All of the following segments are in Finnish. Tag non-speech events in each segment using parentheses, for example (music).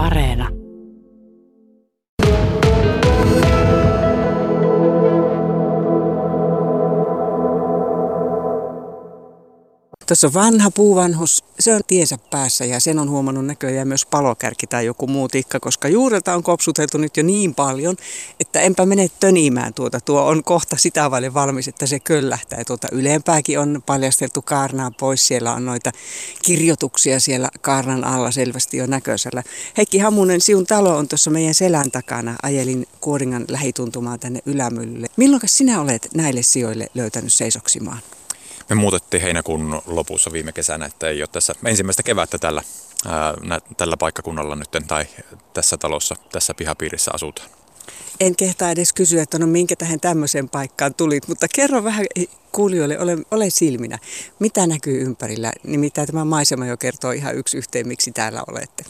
Areena. Tuossa on vanha puuvanhus, se on tiensä päässä ja sen on huomannut näköjään myös palokärki tai joku muu tikka, koska juurelta on kopsuteltu nyt jo niin paljon, että enpä mene tönimään tuota. Tuo on kohta sitä vaille valmis, että se köllähtää. Tuota ylempääkin on paljasteltu kaarnaa pois. Siellä on noita kirjoituksia siellä kaarnan alla selvästi jo näköisellä. Heikki Hamunen, siun talo on tuossa meidän selän takana. Ajelin Kuoringan lähituntumaan tänne Ylämyllylle. Milloin sinä olet näille sijoille löytänyt seisoksimaan? Me muutettiin heinäkuun lopussa viime kesänä, että ei ole tässä ensimmäistä kevättä tällä, ää, tällä paikkakunnalla nyt tai tässä talossa, tässä pihapiirissä asutaan. En kehtaa edes kysyä, että no minkä tähän tämmöiseen paikkaan tulit, mutta kerro vähän kuulijoille, ole, ole silminä. Mitä näkyy ympärillä? Nimittäin tämä maisema jo kertoo ihan yksi yhteen, miksi täällä olette.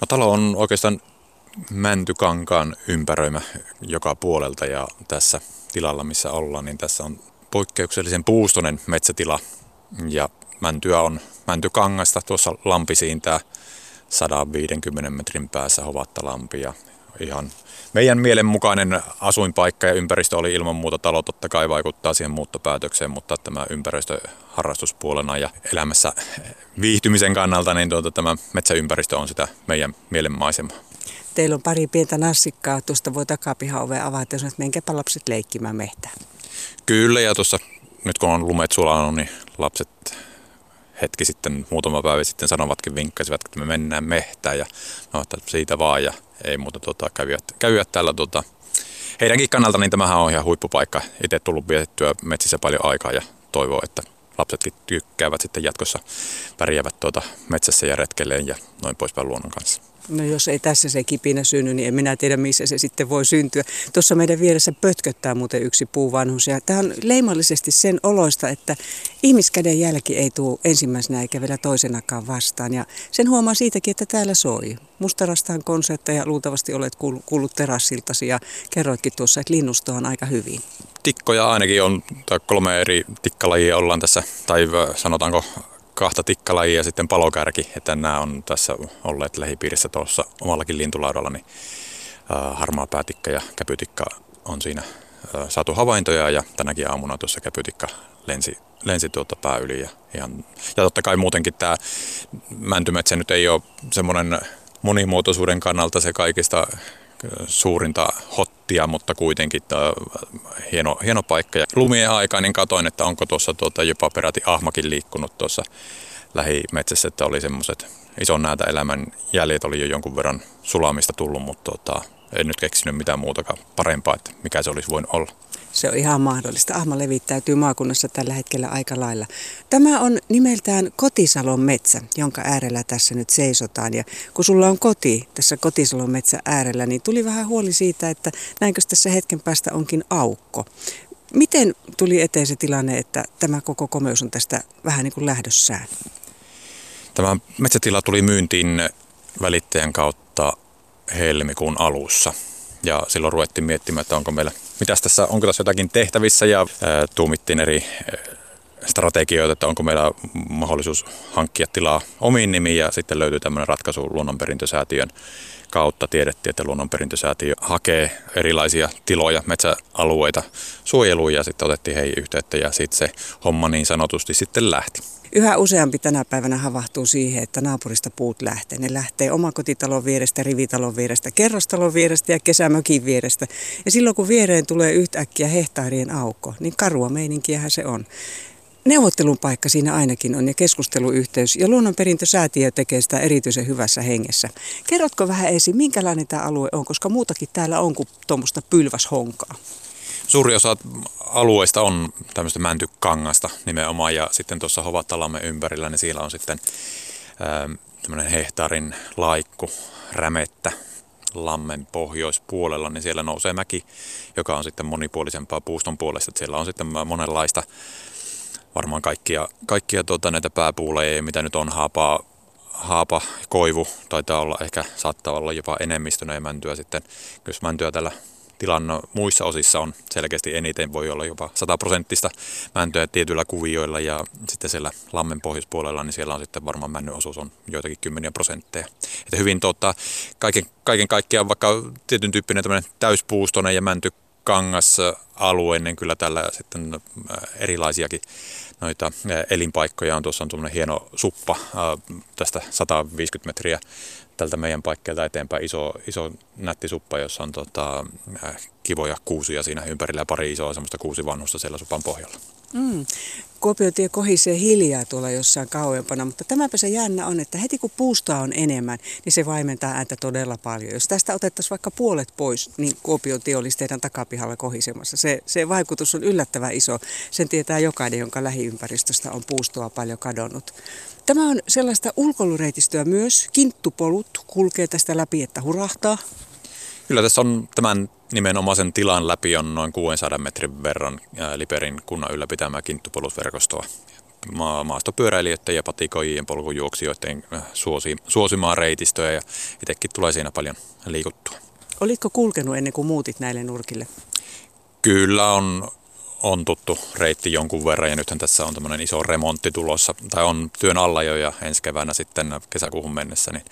No talo on oikeastaan mäntykankaan ympäröimä joka puolelta ja tässä tilalla, missä ollaan, niin tässä on poikkeuksellisen puustonen metsätila ja mäntyä on mäntykangasta tuossa lampi siintää 150 metrin päässä Hovattalampi ja ihan meidän mielenmukainen asuinpaikka ja ympäristö oli ilman muuta talo totta kai vaikuttaa siihen muuttopäätökseen, mutta tämä ympäristö harrastuspuolena ja elämässä viihtymisen kannalta, niin tuota, tämä metsäympäristö on sitä meidän mielenmaisemaa. Teillä on pari pientä nassikkaa, tuosta voi takapihan ovea avata, jos menkääpä lapset leikkimään mehtään. Kyllä, ja tuossa nyt kun on lumet sulanut, niin lapset hetki sitten, muutama päivä sitten sanovatkin, vinkkasivat, että me mennään mehtään ja no, että siitä vaan ja ei muuta tuota, käydä, käydä täällä tuota, heidänkin kannalta, niin tämähän on ihan huippupaikka. Itse tullut vietettyä metsissä paljon aikaa ja toivoo, että lapsetkin tykkäävät sitten jatkossa pärjäävät tuota metsässä ja retkelleen ja noin poispäin luonnon kanssa. No jos ei tässä se kipinä synny, niin en minä tiedä missä se sitten voi syntyä. Tuossa meidän vieressä pötköttää muuten yksi puuvanhus ja tämä on leimallisesti sen oloista, että ihmiskäden jälki ei tule ensimmäisenä eikä vielä toisenakaan vastaan. Ja sen huomaa siitäkin, että täällä soi. Mustarastaan konsertteja luultavasti olet kuullut terassiltasi ja kerroitkin tuossa, että linnusto on aika hyvin. Tikkoja ainakin on, tai kolme eri tikkalajia ollaan tässä, tai sanotaanko kahta tikkalajia ja sitten palokärki, että nämä on tässä olleet lähipiirissä tuossa omallakin lintulaudalla, niin harmaa päätikka ja käpytikka on siinä saatu havaintoja ja tänäkin aamuna tuossa käpytikka lensi, lensi tuota pää yli. Ja, ihan, ja totta kai muutenkin tämä mäntymetsä nyt ei ole semmoinen monimuotoisuuden kannalta se kaikista suurinta hottia, mutta kuitenkin tämä hieno, hieno paikka. Ja lumien aikaan niin katoin, että onko tuossa tuota jopa peräti ahmakin liikkunut tuossa lähimetsässä, että oli semmoiset ison näitä elämän jäljet oli jo jonkun verran sulamista tullut, mutta tuota, en nyt keksinyt mitään muutakaan parempaa, että mikä se olisi voinut olla. Se on ihan mahdollista. Ahma levittäytyy maakunnassa tällä hetkellä aika lailla. Tämä on nimeltään Kotisalon metsä, jonka äärellä tässä nyt seisotaan. Ja kun sulla on koti tässä Kotisalon metsä äärellä, niin tuli vähän huoli siitä, että näinkö tässä hetken päästä onkin aukko. Miten tuli eteen se tilanne, että tämä koko komeus on tästä vähän niin kuin lähdössään? Tämä metsätila tuli myyntiin välittäjän kautta helmikuun alussa. Ja silloin ruvettiin miettimään, että onko meillä, mitäs tässä, onko tässä jotakin tehtävissä ja ää, tuumittiin eri strategioita, että onko meillä mahdollisuus hankkia tilaa omiin nimiin ja sitten löytyy tämmöinen ratkaisu luonnonperintösäätiön kautta. Tiedettiin, että luonnonperintösäätiö hakee erilaisia tiloja, metsäalueita suojeluun ja sitten otettiin heihin yhteyttä ja sitten se homma niin sanotusti sitten lähti. Yhä useampi tänä päivänä havahtuu siihen, että naapurista puut lähtee. Ne lähtee omakotitalon vierestä, rivitalon vierestä, kerrostalon vierestä ja kesämökin vierestä. Ja silloin kun viereen tulee yhtäkkiä hehtaarien aukko, niin karua meininkiähän se on. Neuvottelun paikka siinä ainakin on ja keskusteluyhteys ja luonnonperintösäätiö tekee sitä erityisen hyvässä hengessä. Kerrotko vähän ensin, minkälainen tämä alue on, koska muutakin täällä on kuin tuommoista pylväshonkaa? Suuri osa alueista on tämmöistä mäntykangasta nimenomaan ja sitten tuossa Hovattalamme ympärillä, niin siellä on sitten ähm, tämmöinen hehtaarin laikku rämettä lammen pohjoispuolella, niin siellä nousee mäki, joka on sitten monipuolisempaa puuston puolesta. Siellä on sitten monenlaista, varmaan kaikkia, kaikkia tuota, näitä pääpuuleja, mitä nyt on haapaa, haapa, koivu, taitaa olla ehkä, saattaa olla jopa enemmistönä ja mäntyä sitten, jos mäntyä tällä tilan muissa osissa on selkeästi eniten, voi olla jopa 100 prosenttista mäntyä tietyillä kuvioilla ja sitten siellä lammen pohjoispuolella, niin siellä on sitten varmaan männyn osuus on joitakin kymmeniä prosentteja. Että hyvin tota, kaiken, kaiken kaikkiaan vaikka tietyn tyyppinen täyspuustonen ja mänty kangas alue, niin kyllä tällä sitten äh, erilaisiakin noita äh, elinpaikkoja on. Tuossa on tuommoinen hieno suppa äh, tästä 150 metriä tältä meidän paikkeelta eteenpäin iso, iso nätti suppa, jossa on tota, kivoja kuusia siinä ympärillä ja pari isoa semmoista kuusivanhusta siellä supan pohjalla. Mm. Kuopiotie kohisee hiljaa tuolla jossain kauempana, mutta tämäpä se jännä on, että heti kun puusta on enemmän, niin se vaimentaa ääntä todella paljon. Jos tästä otettaisiin vaikka puolet pois, niin Kuopiotie olisi teidän takapihalla kohisemassa. Se, se vaikutus on yllättävän iso. Sen tietää jokainen, jonka lähiympäristöstä on puustoa paljon kadonnut. Tämä on sellaista ulkoilureitistöä myös. Kinttupolut kulkee tästä läpi, että hurahtaa. Kyllä tässä on tämän nimenomaisen tilan läpi on noin 600 metrin verran Liperin kunnan ylläpitämää kinttupolusverkostoa. Ma- maastopyöräilijöiden ja patikoijien polkujuoksijoiden suosi, suosimaa reitistöä ja itsekin tulee siinä paljon liikuttua. Olitko kulkenut ennen kuin muutit näille nurkille? Kyllä on, on tuttu reitti jonkun verran ja nythän tässä on tämmöinen iso remontti tulossa tai on työn alla jo ja ensi keväänä sitten kesäkuuhun mennessä, niin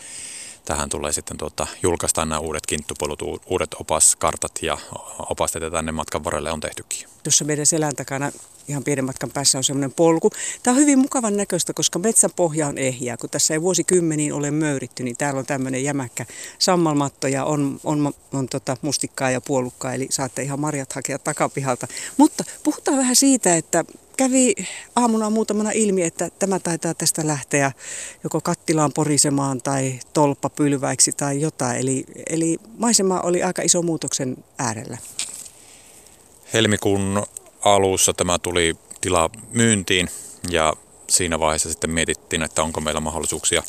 tähän tulee sitten tuota, julkaistaan nämä uudet kinttupolut, uudet opaskartat ja opasteet tänne matkan varrelle on tehtykin. Tuossa meidän selän takana ihan pienen matkan päässä on semmoinen polku. Tämä on hyvin mukavan näköistä, koska metsän pohja on ehjää. Kun tässä ei vuosikymmeniin ole möyritty, niin täällä on tämmöinen jämäkkä sammalmatto ja on, on, on, on tota mustikkaa ja puolukkaa, eli saatte ihan marjat hakea takapihalta. Mutta puhutaan vähän siitä, että kävi aamuna muutamana ilmi, että tämä taitaa tästä lähteä joko kattilaan porisemaan tai tolppapylväiksi tai jotain. Eli, eli maisema oli aika iso muutoksen äärellä. Helmikuun alussa tämä tuli tila myyntiin ja siinä vaiheessa sitten mietittiin, että onko meillä mahdollisuuksia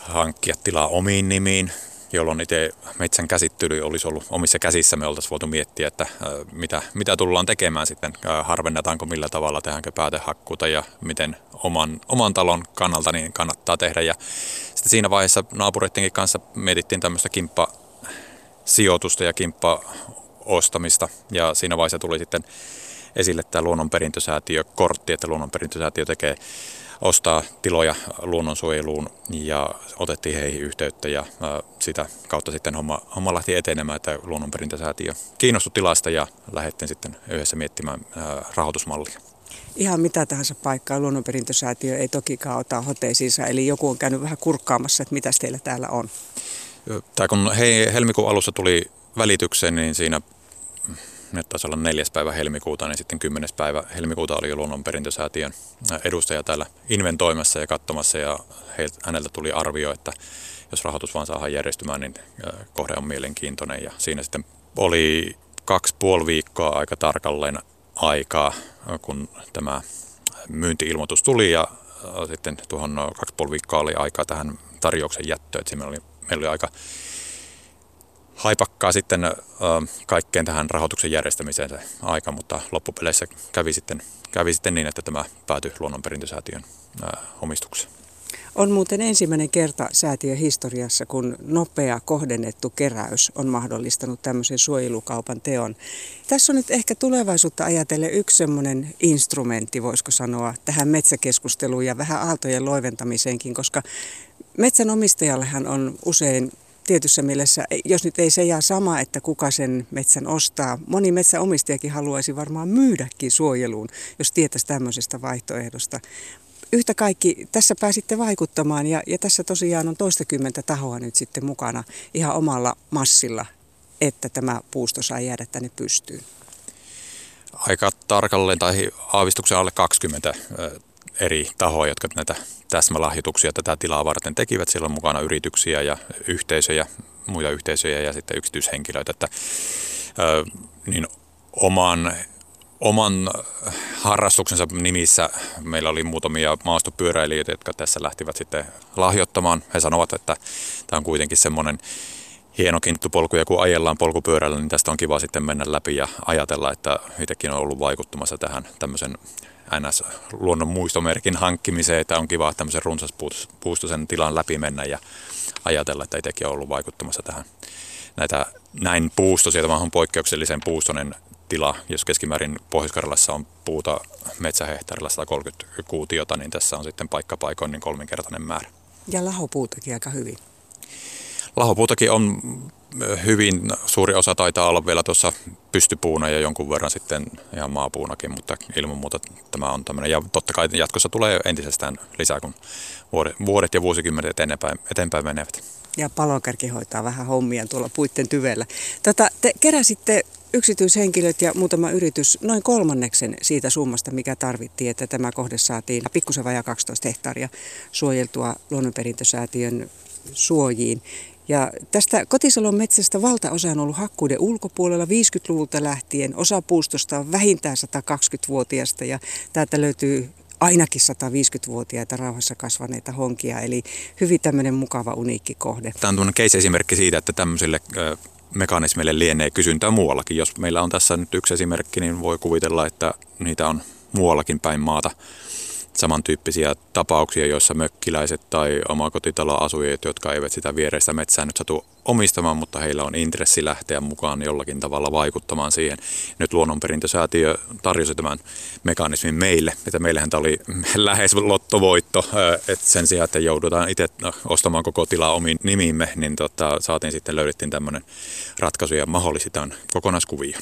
hankkia tilaa omiin nimiin jolloin itse metsän käsittely olisi ollut omissa käsissä. Me oltaisiin voitu miettiä, että mitä, mitä tullaan tekemään sitten, harvennetaanko millä tavalla, tehdäänkö päätehakkuuta ja miten oman, oman talon kannalta niin kannattaa tehdä. Ja sitten siinä vaiheessa naapureittenkin kanssa mietittiin tämmöistä kimppa sijoitusta ja kimppa ostamista ja siinä vaiheessa tuli sitten esille tämä luonnonperintösäätiö kortti, että luonnonperintösäätiö tekee ostaa tiloja luonnonsuojeluun ja otettiin heihin yhteyttä ja sitä kautta sitten homma, homma lähti etenemään, että luonnonperintösäätiö kiinnostui tilasta ja lähdettiin sitten yhdessä miettimään rahoitusmallia. Ihan mitä tahansa paikkaa luonnonperintösäätiö ei tokikaan ota hoteisiinsa, eli joku on käynyt vähän kurkkaamassa, että mitä teillä täällä on. Tämä kun he, helmikuun alussa tuli välitykseen, niin siinä nyt taisi olla neljäs päivä helmikuuta, niin sitten kymmenes päivä helmikuuta oli jo luonnonperintösäätiön edustaja täällä inventoimassa ja katsomassa ja häneltä tuli arvio, että jos rahoitus vaan saadaan järjestymään, niin kohde on mielenkiintoinen. Ja siinä sitten oli kaksi puoli viikkoa aika tarkalleen aikaa, kun tämä myyntiilmoitus tuli ja sitten tuohon kaksi puoli viikkoa oli aikaa tähän tarjouksen jättöön, että meillä oli, meillä oli aika haipakkaa sitten ö, kaikkeen tähän rahoituksen järjestämiseen se aika, mutta loppupeleissä kävi sitten, kävi sitten niin, että tämä päätyi luonnonperintösäätiön omistukseen. On muuten ensimmäinen kerta säätiön historiassa, kun nopea kohdennettu keräys on mahdollistanut tämmöisen suojelukaupan teon. Tässä on nyt ehkä tulevaisuutta ajatellen yksi semmoinen instrumentti, voisiko sanoa, tähän metsäkeskusteluun ja vähän aaltojen loiventamiseenkin, koska metsänomistajallehan on usein tietyssä mielessä, jos nyt ei se jää sama, että kuka sen metsän ostaa. Moni metsäomistajakin haluaisi varmaan myydäkin suojeluun, jos tietäisi tämmöisestä vaihtoehdosta. Yhtä kaikki, tässä pääsitte vaikuttamaan ja, ja tässä tosiaan on toistakymmentä tahoa nyt sitten mukana ihan omalla massilla, että tämä puusto saa jäädä tänne pystyyn. Aika tarkalleen tai aavistuksen alle 20 eri tahoja, jotka näitä täsmälahjoituksia tätä tilaa varten tekivät. Siellä on mukana yrityksiä ja yhteisöjä, muita yhteisöjä ja sitten yksityishenkilöitä. Että, niin oman, oman harrastuksensa nimissä meillä oli muutamia maastopyöräilijöitä, jotka tässä lähtivät sitten lahjoittamaan. He sanovat, että tämä on kuitenkin semmoinen hieno kinttupolku ja kun ajellaan polkupyörällä, niin tästä on kiva sitten mennä läpi ja ajatella, että itsekin on ollut vaikuttamassa tähän tämmöisen ns. luonnon muistomerkin hankkimiseen, että on kiva tämmöisen runsaspuustoisen tilan läpi mennä ja ajatella, että itsekin on ollut vaikuttamassa tähän näitä näin puustoisia. Tämä on poikkeuksellisen puustoinen tila. Jos keskimäärin pohjois on puuta metsähehtaarilla 130 kuutiota, niin tässä on sitten paikkapaikoin niin kolminkertainen määrä. Ja lahopuutakin aika hyvin. Lahopuutakin on hyvin suuri osa taitaa olla vielä tuossa pystypuuna ja jonkun verran sitten ihan maapuunakin, mutta ilman muuta tämä on tämmöinen. Ja totta kai jatkossa tulee entisestään lisää, kun vuodet ja vuosikymmenet eteenpäin, eteenpäin menevät. Ja palokärki hoitaa vähän hommia tuolla puitten tyvellä. Tätä, te keräsitte yksityishenkilöt ja muutama yritys noin kolmanneksen siitä summasta, mikä tarvittiin, että tämä kohde saatiin pikkusen vajaa 12 hehtaaria suojeltua luonnonperintösäätiön suojiin. Ja tästä kotisalon metsästä valtaosa on ollut hakkuiden ulkopuolella 50-luvulta lähtien. Osa puustosta on vähintään 120-vuotiaasta ja täältä löytyy ainakin 150-vuotiaita rauhassa kasvaneita honkia, eli hyvin tämmöinen mukava, uniikki kohde. Tämä on tuollainen case-esimerkki siitä, että tämmöisille mekanismeille lienee kysyntää muuallakin. Jos meillä on tässä nyt yksi esimerkki, niin voi kuvitella, että niitä on muuallakin päin maata samantyyppisiä tapauksia, joissa mökkiläiset tai omakotitalon-asujat, jotka eivät sitä viereistä metsää nyt satu omistamaan, mutta heillä on intressi lähteä mukaan jollakin tavalla vaikuttamaan siihen. Nyt luonnonperintösäätiö tarjosi tämän mekanismin meille, että meillähän tämä oli (laughs) lähes lottovoitto, että sen sijaan, että joudutaan itse ostamaan koko tilaa omiin nimiimme, niin tota, saatiin sitten löydettiin tämmöinen ratkaisu ja mahdollistetaan kokonaiskuvia.